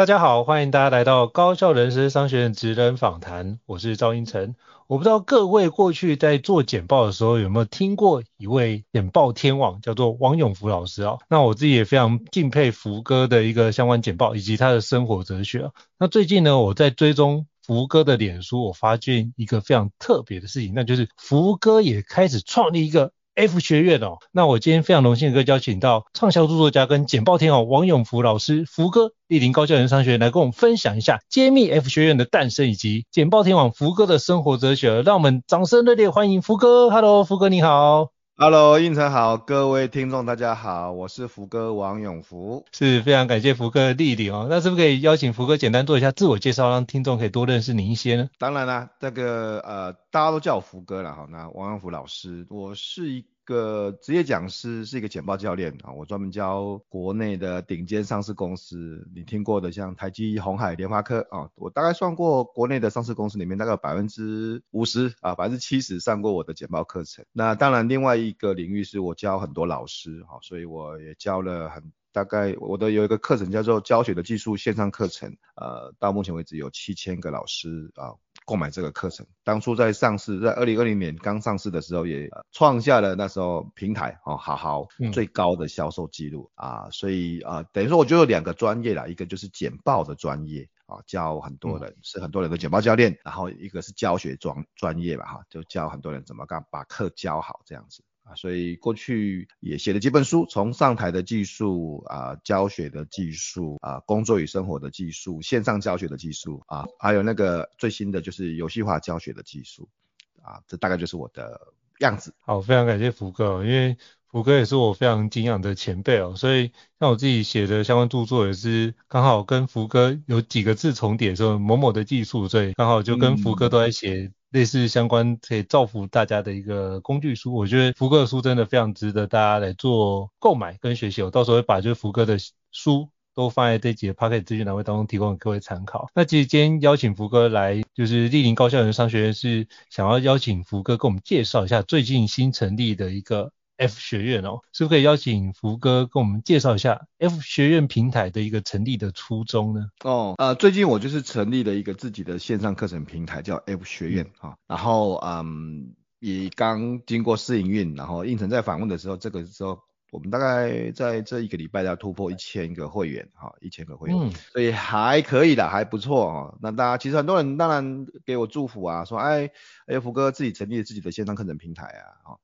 大家好，欢迎大家来到高校人生商学院职人访谈，我是赵英成。我不知道各位过去在做简报的时候有没有听过一位简报天王，叫做王永福老师啊。那我自己也非常敬佩福哥的一个相关简报以及他的生活哲学啊。那最近呢，我在追踪福哥的脸书，我发现一个非常特别的事情，那就是福哥也开始创立一个。F 学院哦，那我今天非常荣幸的邀请到畅销著作家跟简报天王王永福老师，福哥莅临高教人商学院来跟我们分享一下揭秘 F 学院的诞生以及简报天王福哥的生活哲学。让我们掌声热烈欢迎福哥！Hello，福哥你好！Hello，应成好，各位听众大家好，我是福哥王永福，是非常感谢福哥的莅临哦。那是不是可以邀请福哥简单做一下自我介绍，让听众可以多认识你一些呢？当然啦，这个呃大家都叫我福哥了哈。那王永福老师，我是一。个职业讲师是一个简报教练啊，我专门教国内的顶尖上市公司，你听过的像台积、鸿海、联发科啊，我大概算过国内的上市公司里面大概百分之五十啊，百分之七十上过我的简报课程。那当然另外一个领域是我教很多老师啊，所以我也教了很大概我的有一个课程叫做教学的技术线上课程，呃，到目前为止有七千个老师啊。购买这个课程，当初在上市，在二零二零年刚上市的时候，也创下了那时候平台哦，好好最高的销售记录、嗯、啊，所以啊，等于说我就有两个专业啦，一个就是简报的专业啊，教很多人、嗯、是很多人的简报教练，然后一个是教学专专业吧哈，就教很多人怎么干把课教好这样子。啊所以过去也写了几本书，从上台的技术啊，教学的技术啊，工作与生活的技术，线上教学的技术啊，还有那个最新的就是游戏化教学的技术啊，这大概就是我的样子。好，非常感谢福哥，因为福哥也是我非常敬仰的前辈哦，所以像我自己写的相关著作也是刚好跟福哥有几个字重叠，说某某的技术，所以刚好就跟福哥都在写。类似相关可以造福大家的一个工具书，我觉得福哥的书真的非常值得大家来做购买跟学习。我到时候会把就是福哥的书都放在这几个 Podcast 资讯栏位当中提供给各位参考。那其实今天邀请福哥来就是立林高校人商学院，是想要邀请福哥跟我们介绍一下最近新成立的一个。F 学院哦，是不是可以邀请福哥跟我们介绍一下 F 学院平台的一个成立的初衷呢？哦，呃，最近我就是成立了一个自己的线上课程平台，叫 F 学院哈、嗯，然后嗯，也刚经过试营运，然后应成在访问的时候，这个时候我们大概在这一个礼拜要突破一千个会员哈，一千个会员，嗯，所以还可以的，还不错哦。那大家其实很多人当然给我祝福啊，说哎哎福哥自己成立了自己的线上课程平台啊，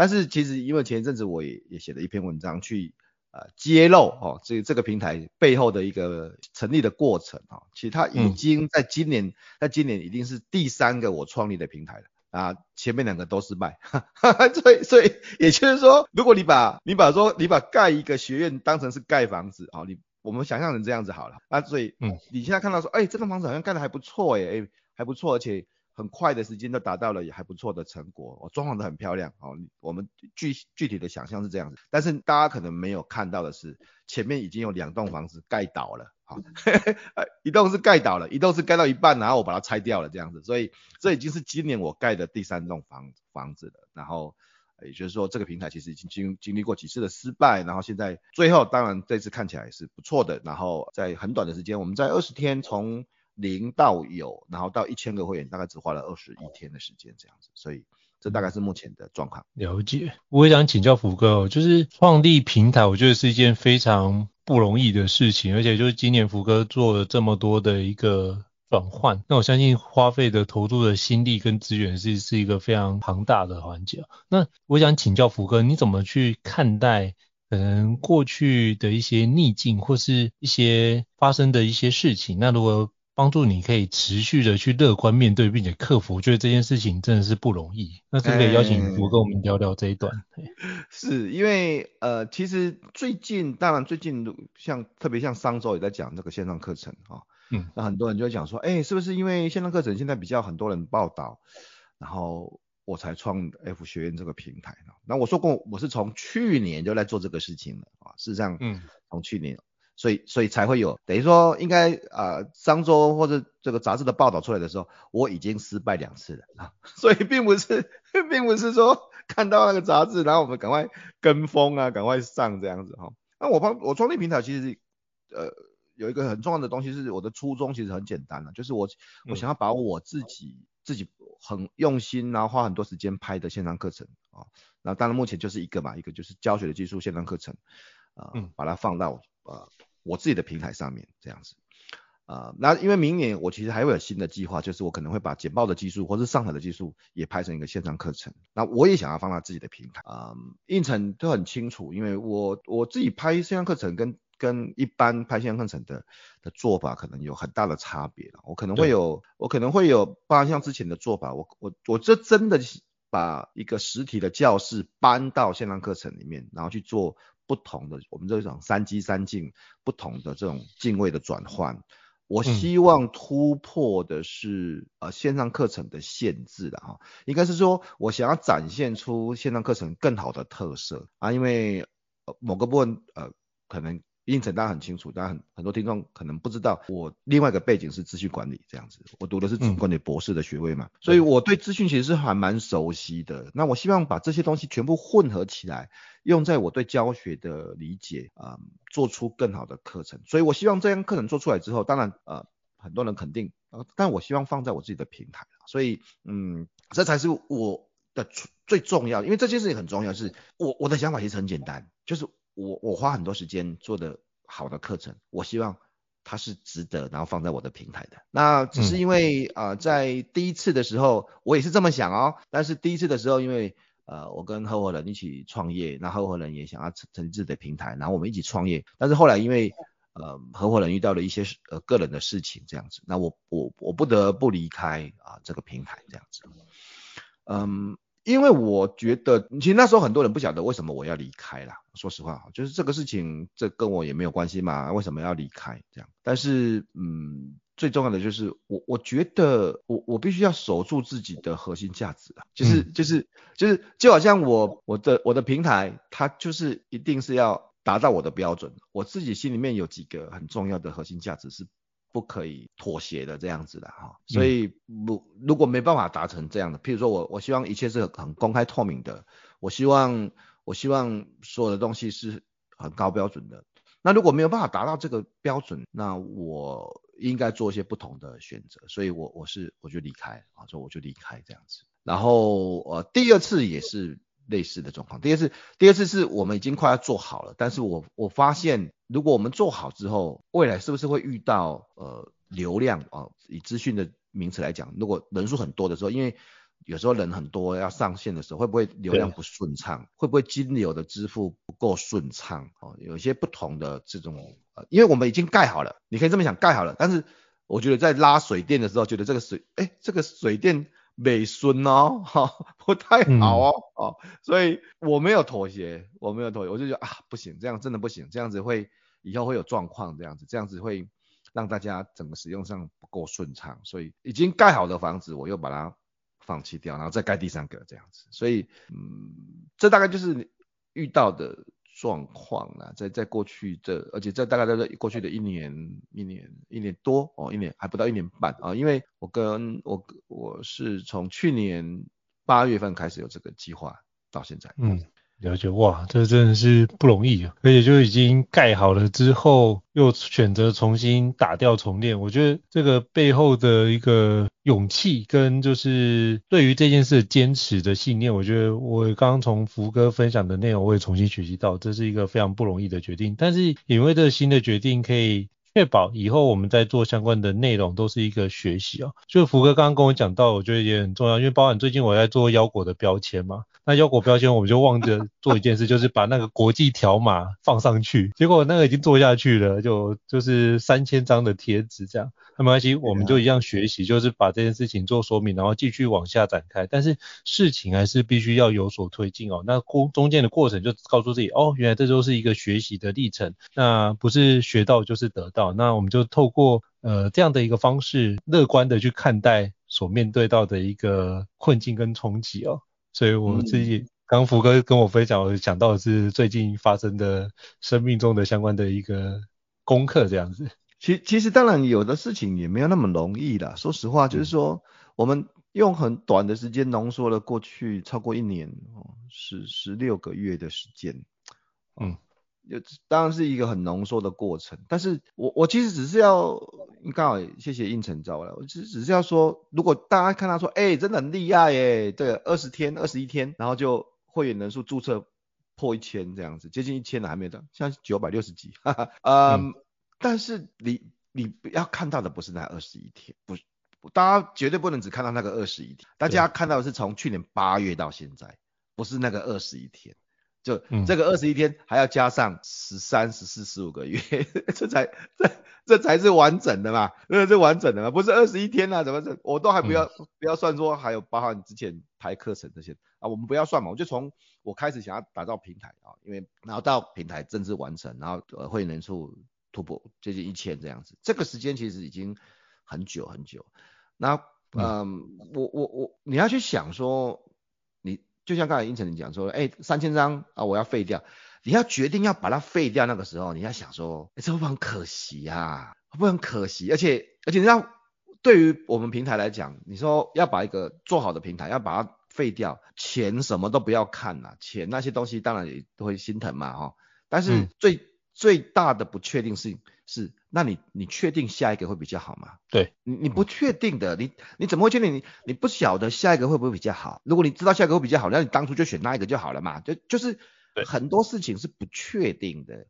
但是其实因为前一阵子我也也写了一篇文章去呃揭露哦，这这个平台背后的一个成立的过程啊，其实它已经在今年、嗯、在今年已经是第三个我创立的平台了啊，前面两个都失败，哈哈，所以所以也就是说，如果你把你把说你把盖一个学院当成是盖房子啊，你我们想象成这样子好了啊，所以嗯，你现在看到说哎这栋房子好像盖的还不错哎哎还不错，而且。很快的时间都达到了也还不错的成果，我装潢的很漂亮哦。我们具具体的想象是这样子，但是大家可能没有看到的是，前面已经有两栋房子盖倒了，哈，一栋是盖倒了，一栋是盖到一半，然后我把它拆掉了这样子，所以这已经是今年我盖的第三栋房房子了，然后。也就是说，这个平台其实已经经经历过几次的失败，然后现在最后当然这次看起来是不错的，然后在很短的时间，我们在二十天从零到有，然后到一千个会员，大概只花了二十一天的时间这样子，所以这大概是目前的状况。了解，我也想请教福哥哦，就是创立平台，我觉得是一件非常不容易的事情，而且就是今年福哥做了这么多的一个。转换，那我相信花费的投入的心力跟资源是是一个非常庞大的环节。那我想请教福哥，你怎么去看待可能过去的一些逆境或是一些发生的一些事情？那如果帮助你可以持续的去乐观面对，并且克服，我觉得这件事情真的是不容易。那是不是可以邀请福哥跟我们聊聊这一段？欸、是因为呃，其实最近当然最近像特别像上周也在讲这个线上课程啊。嗯，那很多人就会讲说，哎、欸，是不是因为线上课程现在比较很多人报道，然后我才创 F 学院这个平台呢？那我说过，我是从去年就在做这个事情了啊。事实上，嗯，从去年，所以所以才会有，等于说应该啊、呃，上周或者这个杂志的报道出来的时候，我已经失败两次了啊。所以并不是，并不是说看到那个杂志，然后我们赶快跟风啊，赶快上这样子哈。那我帮我创立平台其实呃。有一个很重要的东西是我的初衷，其实很简单了，就是我我想要把我自己、嗯、自己很用心，然后花很多时间拍的线上课程啊，那当然目前就是一个嘛，一个就是教学的技术线上课程啊，嗯、把它放到呃我自己的平台上面这样子。啊，那因为明年我其实还会有新的计划，就是我可能会把简报的技术或是上海的技术也拍成一个线上课程，那我也想要放到自己的平台。啊，应成都很清楚，因为我我自己拍线上课程跟跟一般拍线上课程的的做法可能有很大的差别了。我可能会有，我可能会有，包括像之前的做法，我我我这真的把一个实体的教室搬到线上课程里面，然后去做不同的，我们这种三机三进不同的这种进位的转换。我希望突破的是、嗯、呃线上课程的限制的哈，应该是说我想要展现出线上课程更好的特色啊，因为呃某个部分呃可能。胤丞大家很清楚，但很很多听众可能不知道，我另外一个背景是资讯管理这样子，我读的是资讯管理博士的学位嘛，嗯、所以我对资讯其实是还蛮熟悉的。那我希望把这些东西全部混合起来，用在我对教学的理解啊、呃，做出更好的课程。所以我希望这样课程做出来之后，当然呃很多人肯定，呃，但我希望放在我自己的平台，所以嗯，这才是我的最重要，因为这件事情很重要，是我我的想法其实很简单，就是。我我花很多时间做的好的课程，我希望它是值得，然后放在我的平台的。那只是因为啊、嗯呃，在第一次的时候，我也是这么想哦。但是第一次的时候，因为呃，我跟合伙人一起创业，那合伙人也想要成成立自己的平台，然后我们一起创业。但是后来因为呃，合伙人遇到了一些呃个人的事情这样子，那我我我不得不离开啊、呃、这个平台这样子。嗯。因为我觉得，其实那时候很多人不晓得为什么我要离开啦。说实话，就是这个事情，这跟我也没有关系嘛。为什么要离开？这样，但是，嗯，最重要的就是我，我觉得我我必须要守住自己的核心价值啊，就是就是就是，就好像我我的我的平台，它就是一定是要达到我的标准。我自己心里面有几个很重要的核心价值是。不可以妥协的这样子的哈，所以不如果没办法达成这样的，譬如说我我希望一切是很公开透明的，我希望我希望所有的东西是很高标准的，那如果没有办法达到这个标准，那我应该做一些不同的选择，所以我我是我就离开啊，所以我就离开这样子，然后呃第二次也是。类似的状况。第二次，第二次是我们已经快要做好了，但是我我发现，如果我们做好之后，未来是不是会遇到呃流量啊、呃？以资讯的名词来讲，如果人数很多的时候，因为有时候人很多要上线的时候，会不会流量不顺畅？会不会金流的支付不够顺畅？哦，有一些不同的这种呃，因为我们已经盖好了，你可以这么想，盖好了，但是我觉得在拉水电的时候，觉得这个水，哎，这个水电。美孙哦，哈，不太好哦，哦、嗯，所以我没有妥协，我没有妥协，我就觉得啊，不行，这样真的不行，这样子会以后会有状况，这样子，这样子会让大家整个使用上不够顺畅，所以已经盖好的房子，我又把它放弃掉，然后再盖第三个这样子。所以，嗯，这大概就是遇到的状况啦，在在过去这，而且这大概在这过去的一年、一年、一年多哦，一年还不到一年半啊，因为我跟我我是从去年八月份开始有这个计划到现在，嗯。了解，哇，这真的是不容易啊！而且就已经盖好了之后，又选择重新打掉重练，我觉得这个背后的一个勇气跟就是对于这件事坚持的信念，我觉得我刚刚从福哥分享的内容，我也重新学习到，这是一个非常不容易的决定。但是因为这新的决定可以确保以后我们在做相关的内容都是一个学习啊。就福哥刚刚跟我讲到，我觉得也很重要，因为包含最近我在做腰果的标签嘛。那腰果标签，我们就忘记做一件事，就是把那个国际条码放上去。结果那个已经做下去了，就就是三千张的贴纸这样。那没关系，我们就一样学习，就是把这件事情做说明，然后继续往下展开。但是事情还是必须要有所推进哦。那过中间的过程就告诉自己，哦，原来这都是一个学习的历程。那不是学到就是得到。那我们就透过呃这样的一个方式，乐观的去看待所面对到的一个困境跟冲击哦。所以我自己刚福哥跟我分享，我想到的是最近发生的生命中的相关的一个功课这样子。其其实当然有的事情也没有那么容易啦。说实话，就是说我们用很短的时间浓缩了过去超过一年哦，十十六个月的时间，嗯。当然是一个很浓缩的过程，但是我我其实只是要，刚好谢谢应承招了，我只只是要说，如果大家看到说，哎、欸，真的很厉害耶，对，二十天、二十一天，然后就会员人数注册破一千这样子，接近一千了还没到，现在九百六十几，哈哈，嗯，但是你你不要看到的不是那二十一天，不，大家绝对不能只看到那个二十一天，大家看到的是从去年八月到现在，不是那个二十一天。就这个二十一天，还要加上十三、十四、十五个月，这才这这才是完整的嘛？这是完整的嘛？不是二十一天啊？怎么这我都还不要、嗯、不要算说还有包含之前排课程这些啊？我们不要算嘛？我就从我开始想要打造平台啊，因为然后到平台正式完成，然后呃会员人数突破接近一千这样子，这个时间其实已经很久很久。那嗯，嗯我我我你要去想说。就像刚才英成你讲说，哎、欸，三千张啊，我要废掉。你要决定要把它废掉，那个时候你要想说，哎、欸，这会不会很可惜啊？会不会很可惜？而且而且你知道，对于我们平台来讲，你说要把一个做好的平台要把它废掉，钱什么都不要看了，钱那些东西当然也都会心疼嘛，哈。但是最、嗯、最大的不确定性是。那你你确定下一个会比较好吗？对，你你不确定的，你你怎么会确定你你不晓得下一个会不会比较好？如果你知道下一个会比较好，那你当初就选那一个就好了嘛。就就是很多事情是不确定的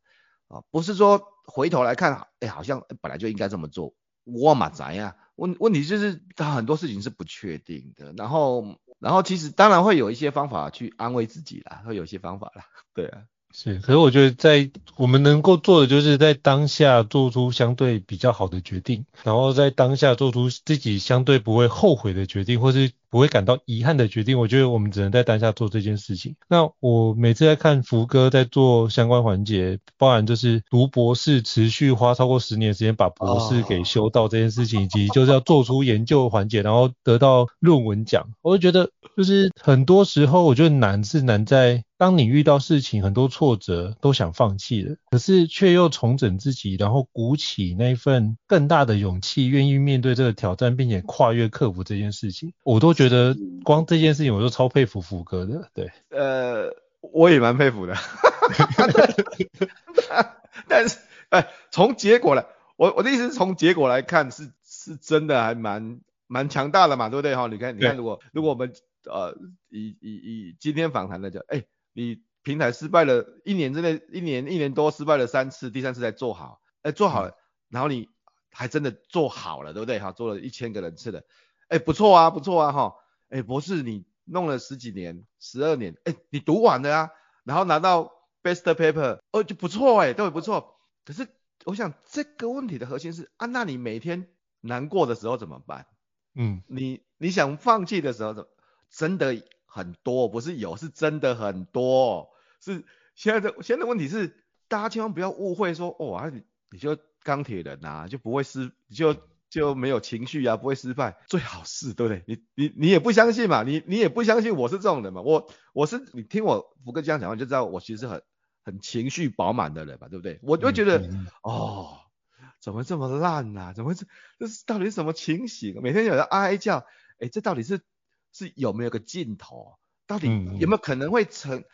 啊，不是说回头来看，哎，好像本来就应该这么做。我嘛怎样？问问题就是他很多事情是不确定的，然后然后其实当然会有一些方法去安慰自己啦，会有一些方法啦，对啊。是，可是我觉得在我们能够做的，就是在当下做出相对比较好的决定，然后在当下做出自己相对不会后悔的决定，或是不会感到遗憾的决定。我觉得我们只能在当下做这件事情。那我每次在看福哥在做相关环节，包含就是读博士，持续花超过十年时间把博士给修到这件事情，以及就是要做出研究环节，然后得到论文奖，我就觉得就是很多时候我觉得难是难在。当你遇到事情很多挫折都想放弃了，可是却又重整自己，然后鼓起那份更大的勇气，愿意面对这个挑战，并且跨越克服这件事情，我都觉得光这件事情我都超佩服福哥的。对，呃，我也蛮佩服的。但是，哎，从结果来，我我的意思是从结果来看，是是真的还蛮蛮强大的嘛，对不对哈？你看，你看，如果如果我们呃以以以今天访谈来讲，哎。你平台失败了一年之内，一年一年多失败了三次，第三次才做好，哎，做好了，然后你还真的做好了，对不对？哈，做了一千个人次的，哎，不错啊，不错啊，哈，哎，博士你弄了十几年，十二年，哎，你读完了啊，然后拿到 best paper，哦，就不错哎，都不错。可是我想这个问题的核心是啊，那你每天难过的时候怎么办？嗯，你你想放弃的时候怎么真的？很多不是有，是真的很多。是现在的现在的问题是，大家千万不要误会说，哦，啊、你你就钢铁人呐、啊，就不会失，就就没有情绪啊，不会失败，最好是对不对？你你你也不相信嘛，你你也不相信我是这种人嘛，我我是你听我福哥这样讲话就知道我其实是很很情绪饱满的人嘛，对不对？我就会觉得、哦，怎么这么烂啊？怎么这这是到底是什么情形？每天有人哀哀叫，哎，这到底是是有没有个尽头？到底有没有可能会成？嗯、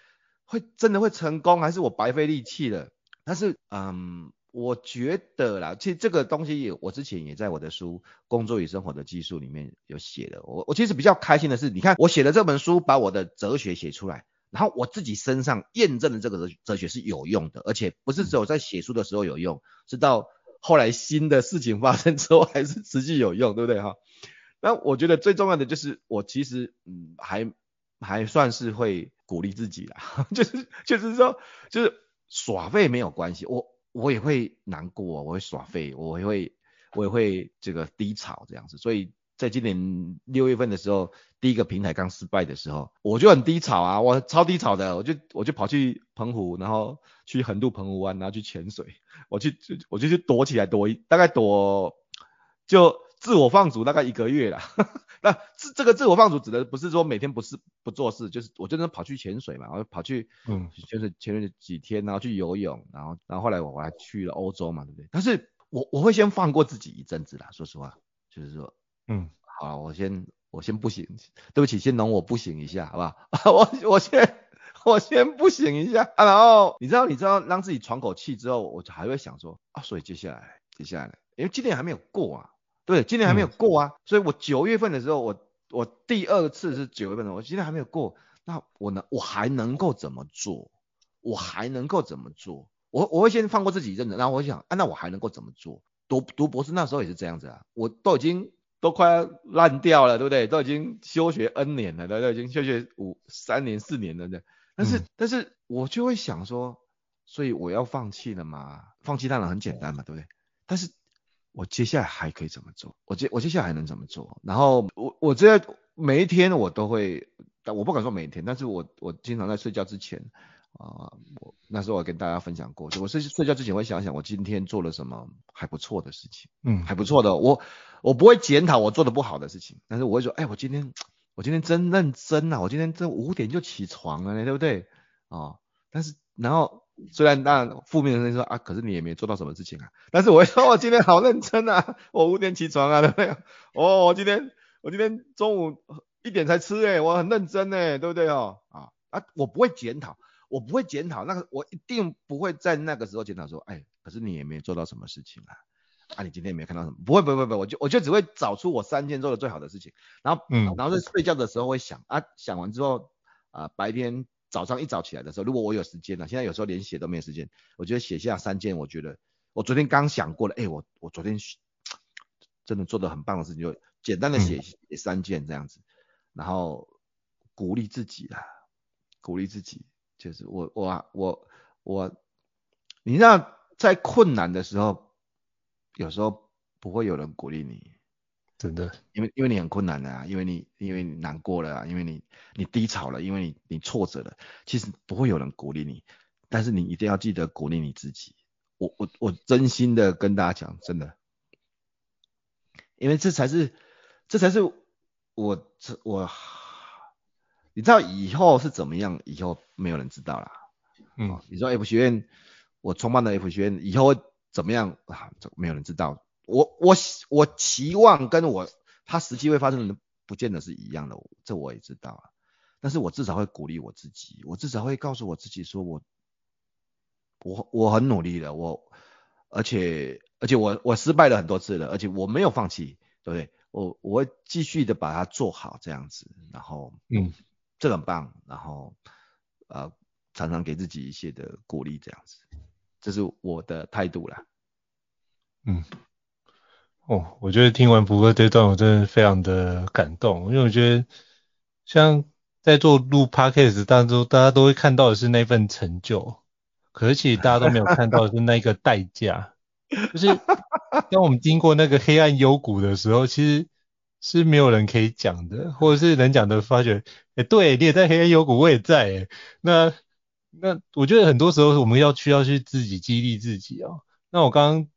会真的会成功，还是我白费力气了？但是嗯。我觉得啦，其实这个东西我之前也在我的书《工作与生活的技术》里面有写的。我我其实比较开心的是，你看我写的这本书，把我的哲学写出来，然后我自己身上验证了这个哲学是有用的，而且不是只有在写书的时候有用，是到后来新的事情发生之后还是持续有用，对不对哈？那我觉得最重要的就是我其实嗯还还算是会鼓励自己啦，就是就是说就是耍废没有关系，我。我也会难过，我会耍废，我也会，我也会这个低潮这样子。所以在今年六月份的时候，第一个平台刚失败的时候，我就很低潮啊，我超低潮的，我就我就跑去澎湖，然后去横渡澎湖湾，然后去潜水，我去我就去躲起来躲，大概躲就自我放逐大概一个月了。那这这个自我放逐指的不是说每天不是不做事，就是我真的跑去潜水嘛，我跑去嗯潜水潜水几天，然后去游泳，然后然后后来我还去了欧洲嘛，对不对？但是我我会先放过自己一阵子啦，说实话，就是说嗯好，我先我先不行，对不起，先容我不行一下，好不好？我我先我先不行一下啊，然后你知道你知道让自己喘口气之后，我就还会想说啊，所以接下来接下来，因为今年还没有过啊。对，今年还没有过啊，嗯、所以我九月份的时候，我我第二次是九月份的，我今年还没有过，那我能我还能够怎么做？我还能够怎么做？我我会先放过自己一阵子，然后我想，啊，那我还能够怎么做？读读博士那时候也是这样子啊，我都已经都快要烂掉了，对不对？都已经休学 N 年了，对都已经休学五三年四年了，对。但是、嗯、但是我就会想说，所以我要放弃了嘛？放弃当然很简单嘛，对不对？但是。我接下来还可以怎么做？我接我接下来还能怎么做？然后我我这每一天我都会，但我不敢说每一天，但是我我经常在睡觉之前啊、呃，我那时候我跟大家分享过，就我睡睡觉之前会想想我今天做了什么还不错的事情，嗯，还不错的，我我不会检讨我做的不好的事情，但是我会说，哎，我今天我今天真认真啊，我今天这五点就起床了呢，对不对？啊、哦，但是然后。虽然当然负面的人说啊，可是你也没做到什么事情啊。但是我会说，我 今天好认真啊，我五点起床啊，对不对？哦，我今天我今天中午一点才吃诶、欸，我很认真诶、欸，对不对哦？啊啊，我不会检讨，我不会检讨那个，我一定不会在那个时候检讨说，哎，可是你也没做到什么事情啊，啊，你今天也没看到什么，不会不会不会，我就我就只会找出我三件做的最好的事情，然后嗯，然后在睡觉的时候会想啊，想完之后啊，白天。早上一早起来的时候，如果我有时间呢，现在有时候连写都没有时间，我觉得写下三件，我觉得我昨天刚想过了，哎、欸，我我昨天真的做的很棒的事情，就简单的写写三件这样子，然后鼓励自己啦，鼓励自己，就是我我我我，你知道在困难的时候，有时候不会有人鼓励你。真的，因为因为你很困难的啊，因为你因为你难过了啊，因为你你低潮了，因为你你挫折了，其实不会有人鼓励你，但是你一定要记得鼓励你自己。我我我真心的跟大家讲，真的，因为这才是这才是我这我，你知道以后是怎么样？以后没有人知道啦。嗯，你说 F 学院，我创办的 F 学院以后会怎么样啊？这没有人知道。我我我期望跟我他实际会发生的不见得是一样的，这我也知道啊。但是我至少会鼓励我自己，我至少会告诉我自己说我我我很努力了，我而且而且我我失败了很多次了，而且我没有放弃，对不对？我我会继续的把它做好这样子，然后嗯，这很棒，然后呃常常给自己一些的鼓励这样子，这是我的态度啦，嗯。哦，我觉得听完福哥这段，我真的非常的感动，因为我觉得像在做录 podcast 当中，大家都会看到的是那份成就，可是其实大家都没有看到的是那个代价，就是当我们经过那个黑暗幽谷的时候，其实是没有人可以讲的，或者是能讲的发觉，哎，对，你也在黑暗幽谷，我也在，哎，那那我觉得很多时候我们要需要去自己激励自己哦，那我刚刚。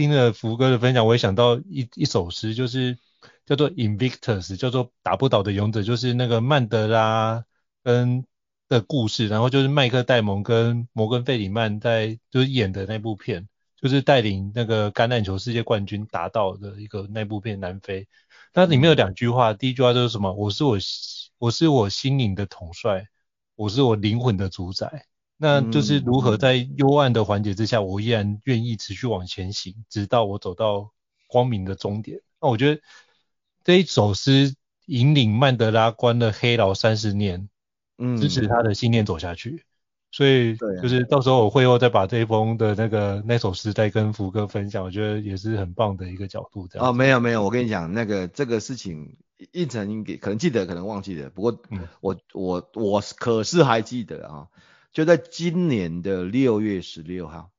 听了福哥的分享，我也想到一一首诗，就是叫做 Invictus，叫做打不倒的勇者，就是那个曼德拉跟的故事，然后就是麦克戴蒙跟摩根费里曼在就是演的那部片，就是带领那个橄榄球世界冠军达到的一个那部片南非。那里面有两句话，第一句话就是什么？我是我我是我心灵的统帅，我是我灵魂的主宰。那就是如何在幽暗的环节之下，我依然愿意持续往前行，直到我走到光明的终点。那我觉得这一首诗引领曼德拉关了黑牢三十年，嗯，支持他的信念走下去。所以就是到时候我会后再把这一封的那个那首诗再跟福哥分享，我觉得也是很棒的一个角度。这样。哦，没有没有，我跟你讲那个这个事情，胤丞给可能记得，可能忘记了。不过我、嗯、我我，我可是还记得啊。就在今年的六月十六号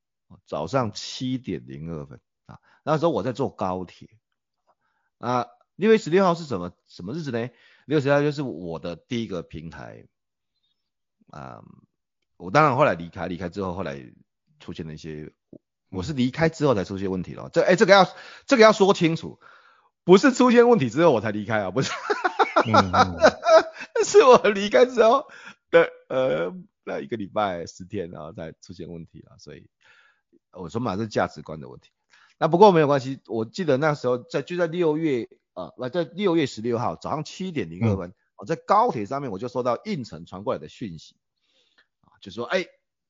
早上七点零二分啊，那时候我在坐高铁啊。六月十六号是什么什么日子呢？六月十六号就是我的第一个平台啊。我当然后来离开，离开之后后来出现了一些，我是离开之后才出现问题了。这哎，这个要这个要说清楚，不是出现问题之后我才离开啊，不是，嗯嗯 是我离开之后的呃。那一个礼拜十天，然后再出现问题了，所以我说嘛，是价值观的问题。那不过没有关系，我记得那时候在就在六月啊，那在六月十六号早上七点零二分，我、嗯、在高铁上面我就收到应城传过来的讯息啊，就说哎，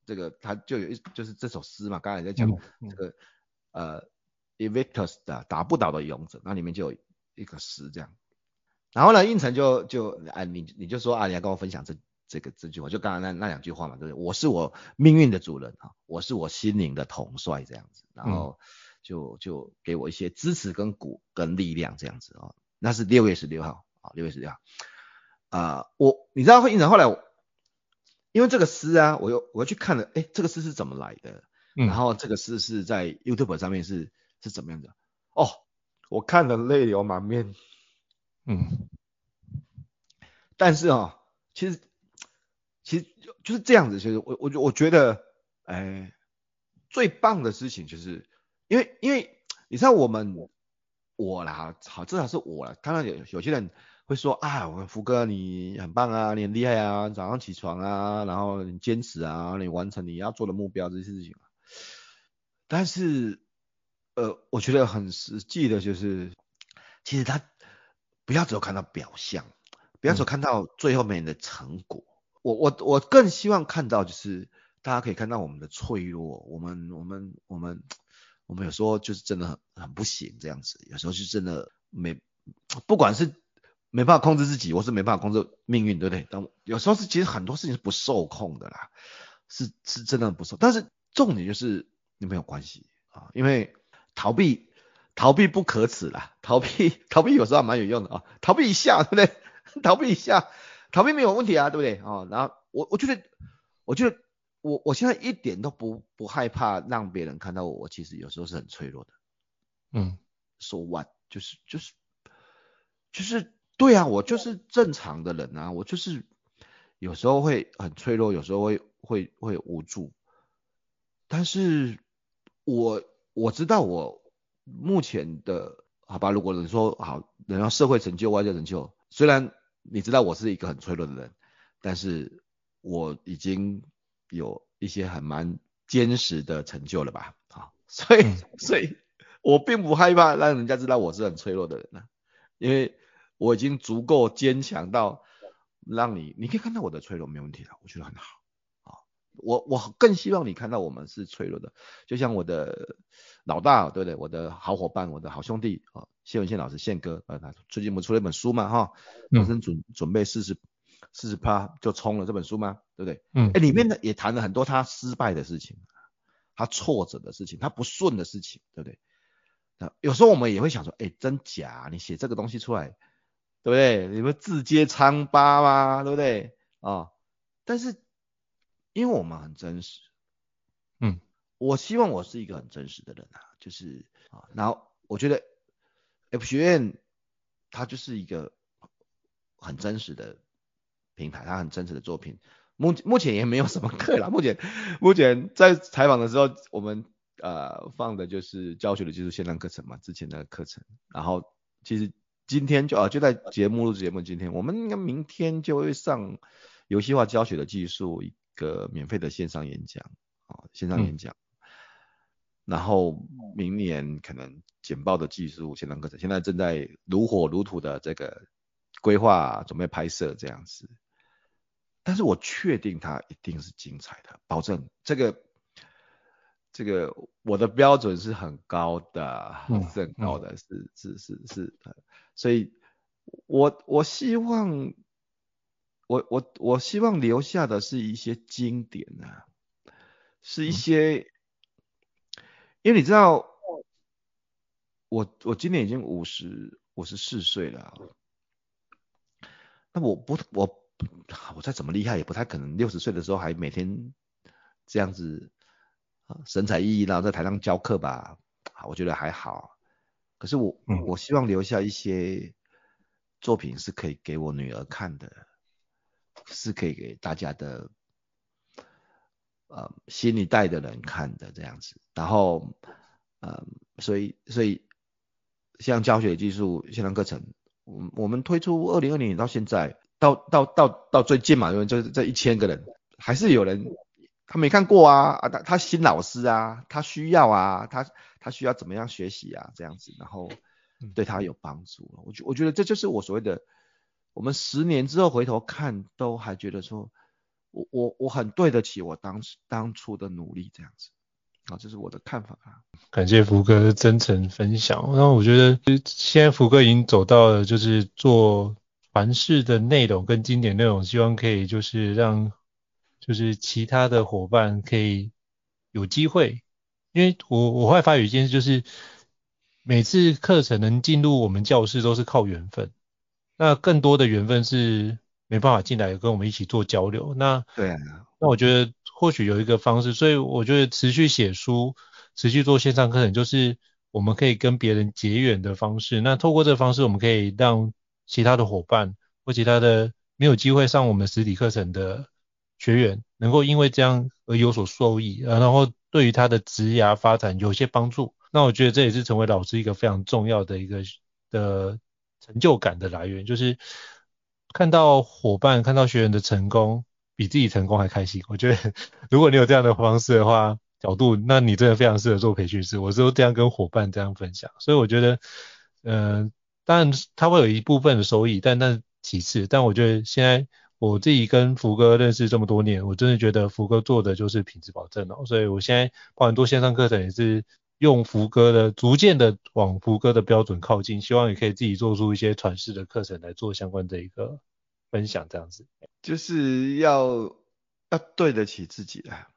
这个他就有一就是这首诗嘛，刚才在讲这个、嗯、呃 Invictus 的打不倒的勇者，那里面就有一个诗这样。然后呢，应城就就哎你你就说啊，你要跟我分享这。这个这句话就刚刚那那两句话嘛，对不对？我是我命运的主人啊，我是我心灵的统帅这样子，然后就就给我一些支持跟鼓跟力量这样子啊。那是六月十六号啊，六月十六号啊，我你知道会胤丞后来我因为这个诗啊，我又我又去看了，哎，这个诗是怎么来的？然后这个诗是在 YouTube 上面是是怎么样的？哦，我看了泪流满面，嗯，但是啊，其实。其实就就是这样子，其实我我我觉得，哎，最棒的事情就是，因为因为你知道我们我啦，好至少是我啦，当然有有些人会说啊，我福哥你很棒啊，你很厉害啊，早上起床啊，然后你坚持啊，你完成你要做的目标这些事情啊。但是呃，我觉得很实际的就是，其实他不要只有看到表象，不要只有看到最后面的成果。我我我更希望看到就是大家可以看到我们的脆弱，我们我们我们我们有时候就是真的很很不行这样子，有时候是真的没不管是没办法控制自己，或是没办法控制命运，对不对？但有时候是其实很多事情是不受控的啦，是是真的不受。但是重点就是你没有关系啊，因为逃避逃避不可耻啦，逃避逃避有时候蛮有用的啊，逃避一下对不对？逃避一下。逃避没有问题啊，对不对啊？然后我我觉得，我觉得我我现在一点都不不害怕让别人看到我，我其实有时候是很脆弱的。嗯，So what？就是就是就是对啊，我就是正常的人啊，我就是有时候会很脆弱，有时候会会会无助。但是我我知道我目前的好吧，如果能说好，能让社会成就、外界成就，虽然。你知道我是一个很脆弱的人，但是我已经有一些很蛮坚实的成就了吧？啊，所以所以我并不害怕让人家知道我是很脆弱的人呢，因为我已经足够坚强到让你你可以看到我的脆弱没问题的，我觉得很好啊。我我更希望你看到我们是脆弱的，就像我的老大对不对？我的好伙伴，我的好兄弟啊。谢文宪老师，宪哥，呃，他最近不出了一本书嘛，哈，人生准准备四十四十趴就冲了这本书吗？对不对？嗯，哎，里面呢也谈了很多他失败的事情，他挫折的事情，他不顺的事情，对不对？那有时候我们也会想说，哎，真假？你写这个东西出来，对不对？你们自揭疮疤吗？对不对？啊、哦，但是因为我们很真实，嗯，我希望我是一个很真实的人啊，就是啊，然后我觉得。F 学院，它就是一个很真实的平台，它很真实的作品。目目前也没有什么课啦。目前目前在采访的时候，我们呃放的就是教学的技术线上课程嘛，之前的课程。然后其实今天就啊就在节目录节目今天，我们应该明天就会上游戏化教学的技术一个免费的线上演讲啊，线上演讲。嗯然后明年可能简报的技术线上课程，现在正在如火如荼的这个规划，准备拍摄这样子。但是我确定它一定是精彩的，保证这个这个我的标准是很高的，是很高的，是是是是，所以我我希望我我我希望留下的是一些经典啊，是一些。因为你知道，我我今年已经五十五十四岁了，那我不我我再怎么厉害也不太可能六十岁的时候还每天这样子啊神采奕奕，然后在台上教课吧，我觉得还好。可是我我希望留下一些作品是可以给我女儿看的，是可以给大家的。呃，新一代的人看的这样子，然后，呃，所以所以像教学技术线上课程，我我们推出二零二零年到现在，到到到到最近嘛，因为就是这一千个人，还是有人他没看过啊啊，他他新老师啊，他需要啊，他他需要怎么样学习啊这样子，然后对他有帮助。我觉我觉得这就是我所谓的，我们十年之后回头看，都还觉得说。我我我很对得起我当时当初的努力，这样子，啊，这是我的看法啊。感谢福哥的真诚分享。那我觉得现在福哥已经走到了，就是做传世的内容跟经典内容，希望可以就是让就是其他的伙伴可以有机会，因为我我后来发觉一件事，就是每次课程能进入我们教室都是靠缘分，那更多的缘分是。没办法进来跟我们一起做交流，那对啊，那我觉得或许有一个方式，所以我觉得持续写书，持续做线上课程，就是我们可以跟别人结缘的方式。那透过这个方式，我们可以让其他的伙伴或其他的没有机会上我们实体课程的学员，能够因为这样而有所受益，然后对于他的职涯发展有些帮助。那我觉得这也是成为老师一个非常重要的一个的成就感的来源，就是。看到伙伴、看到学员的成功，比自己成功还开心。我觉得，如果你有这样的方式的话，角度，那你真的非常适合做培训师。我是都这样跟伙伴这样分享，所以我觉得，嗯、当然他会有一部分的收益，但那其次。但我觉得现在我自己跟福哥认识这么多年，我真的觉得福哥做的就是品质保证哦。所以我现在包含做线上课程也是用福哥的，逐渐的往福哥的标准靠近，希望也可以自己做出一些传世的课程来做相关的一个分享，这样子。就是要要对得起自己啊，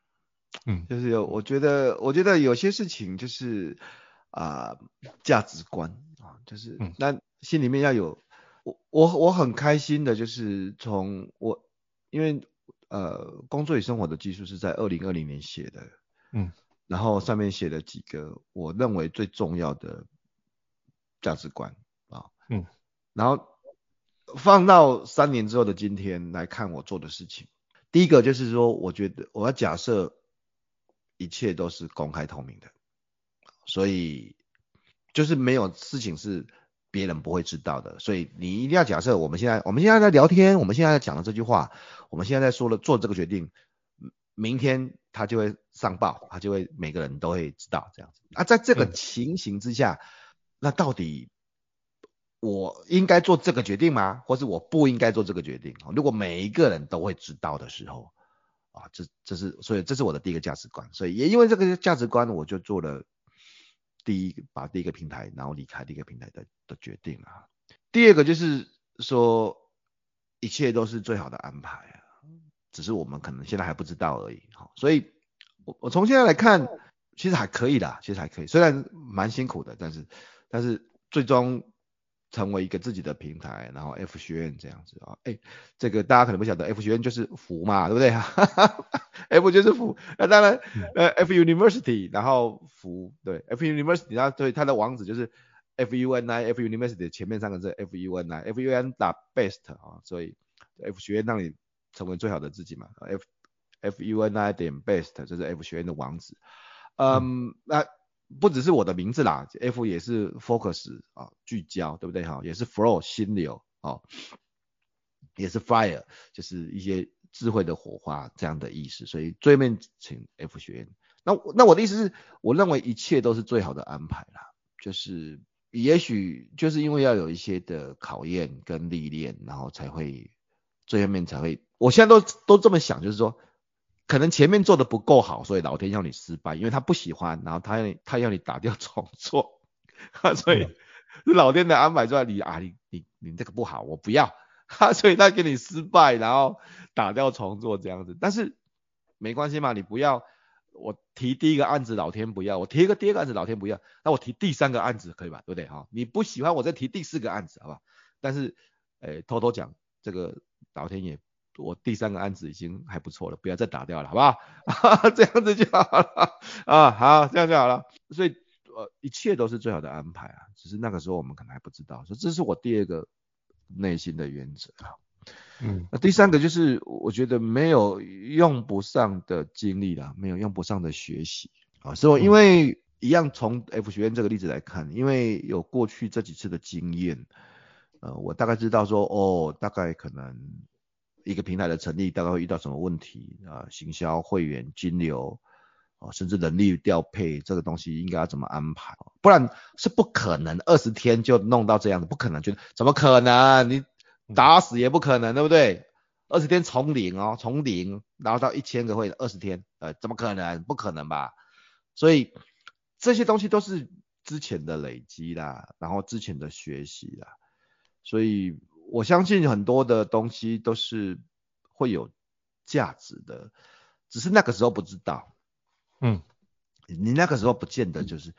嗯，就是有我觉得我觉得有些事情就是啊价值观啊，就是那心里面要有我我我很开心的就是从我因为呃工作与生活的技术是在二零二零年写的，嗯。然后上面写了几个我认为最重要的价值观啊，嗯，然后放到三年之后的今天来看我做的事情，第一个就是说，我觉得我要假设一切都是公开透明的，所以就是没有事情是别人不会知道的，所以你一定要假设我们现在我们现在在聊天，我们现在在讲的这句话，我们现在在说了做这个决定，明天他就会上报，他就会每个人都会知道这样子。啊，在这个情形之下，嗯、那到底我应该做这个决定吗？或是我不应该做这个决定？如果每一个人都会知道的时候，啊，这这是所以这是我的第一个价值观。所以也因为这个价值观，我就做了第一把第一个平台，然后离开第一个平台的的决定啊。第二个就是说，一切都是最好的安排啊。只是我们可能现在还不知道而已，好，所以我我从现在来看，其实还可以的，其实还可以，虽然蛮辛苦的，但是但是最终成为一个自己的平台，然后 F 学院这样子啊，哎，这个大家可能不晓得，F 学院就是福嘛，对不对？F 就是福，那当然呃 F University，然后福对 F University，然后对它的网址就是 F U N I F University 前面三个字 F U N I F U N 打 best 啊，所以 F 学院让你。成为最好的自己嘛？F F U N I 点 best，这是 F 学院的网址嗯，那、呃、不只是我的名字啦，F 也是 focus 啊，聚焦，对不对哈？也是 flow 心流啊，也是 fire，就是一些智慧的火花这样的意思。所以最后面请 F 学院。那那我的意思是，我认为一切都是最好的安排啦，就是也许就是因为要有一些的考验跟历练，然后才会最后面才会，我现在都都这么想，就是说。可能前面做的不够好，所以老天要你失败，因为他不喜欢，然后他要你他要你打掉重做，所以老天的安排在你啊，你你你这个不好，我不要，所以他给你失败，然后打掉重做这样子。但是没关系嘛，你不要，我提第一个案子老天不要，我提一个第二个案子老天不要，那我提第三个案子可以吧？对不对哈？你不喜欢我再提第四个案子，好吧？但是，诶，偷偷讲，这个老天爷。我第三个案子已经还不错了，不要再打掉了，好不好？这样子就好了啊，好，这样就好了。所以呃，一切都是最好的安排啊，只是那个时候我们可能还不知道。所以这是我第二个内心的原则啊。嗯，那第三个就是我觉得没有用不上的经历啦，没有用不上的学习啊。所以因为一样从 F 学院这个例子来看，因为有过去这几次的经验，呃，我大概知道说哦，大概可能。一个平台的成立大概会遇到什么问题啊？行销、会员、金流啊，甚至人力调配这个东西应该要怎么安排？不然是不可能二十天就弄到这样的，不可能，就怎么可能？你打死也不可能，对不对？二十天从零哦，从零然后到一千个会员，二十天，呃，怎么可能？不可能吧？所以这些东西都是之前的累积啦，然后之前的学习啦，所以。我相信很多的东西都是会有价值的，只是那个时候不知道。嗯，你那个时候不见得就是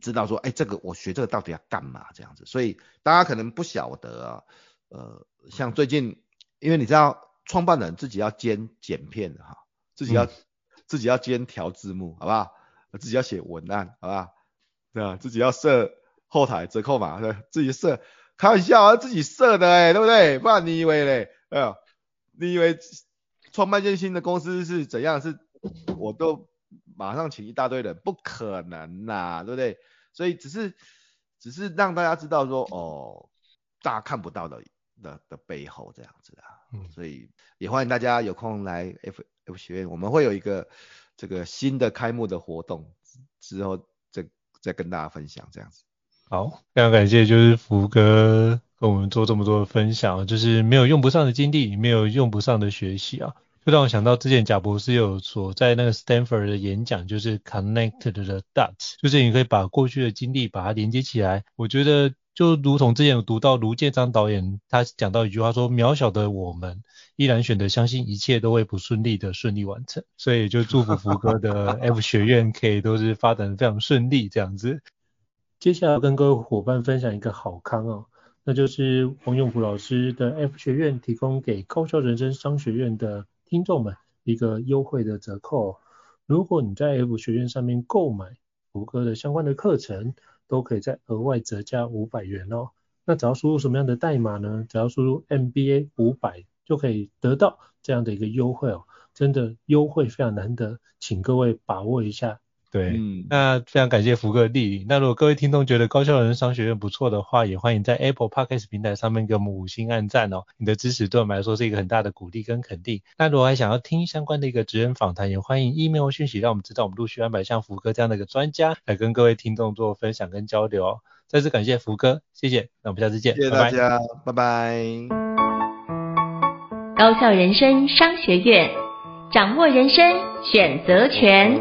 知道说，哎，这个我学这个到底要干嘛这样子。所以大家可能不晓得啊，呃，像最近，因为你知道创办人自己要兼剪片哈，自己要、嗯、自己要兼调字幕，好不好？自己要写文案，好不好？对啊，自己要设后台折扣码，对，自己设。开玩笑啊，自己设的哎、欸，对不对？不然你以为嘞？哎呦，你以为创办一间新的公司是怎样？是我都马上请一大堆人，不可能呐、啊，对不对？所以只是只是让大家知道说，哦，大家看不到的的的背后这样子啊。嗯，所以也欢迎大家有空来 F F 学院，我们会有一个这个新的开幕的活动，之后再再跟大家分享这样子。好，非常感谢，就是福哥跟我们做这么多的分享，就是没有用不上的经历，没有用不上的学习啊，就让我想到之前贾博士有所在那个 Stanford 的演讲，就是 Connected the Dots，就是你可以把过去的经历把它连接起来。我觉得就如同之前有读到卢建章导演他讲到一句话说，渺小的我们依然选择相信一切都会不顺利的顺利完成，所以就祝福福哥的 F 学院可以都是发展非常顺利这样子。接下来要跟各位伙伴分享一个好康哦，那就是王永福老师的 F 学院提供给高校人生商学院的听众们一个优惠的折扣。如果你在 F 学院上面购买福哥的相关的课程，都可以再额外折价五百元哦。那只要输入什么样的代码呢？只要输入 MBA 五百就可以得到这样的一个优惠哦。真的优惠非常难得，请各位把握一下。对，嗯，那非常感谢福哥的莅临。那如果各位听众觉得高校人商学院不错的话，也欢迎在 Apple Podcast 平台上面给我们五星按赞哦。你的支持对我们来说是一个很大的鼓励跟肯定。那如果还想要听相关的一个职人访谈，也欢迎 email 讯息让我们知道，我们陆续安排像福哥这样的一个专家来跟各位听众做分享跟交流哦。再次感谢福哥，谢谢。那我们下次见，谢谢大家，拜拜。拜拜。高校人生商学院，掌握人生选择权。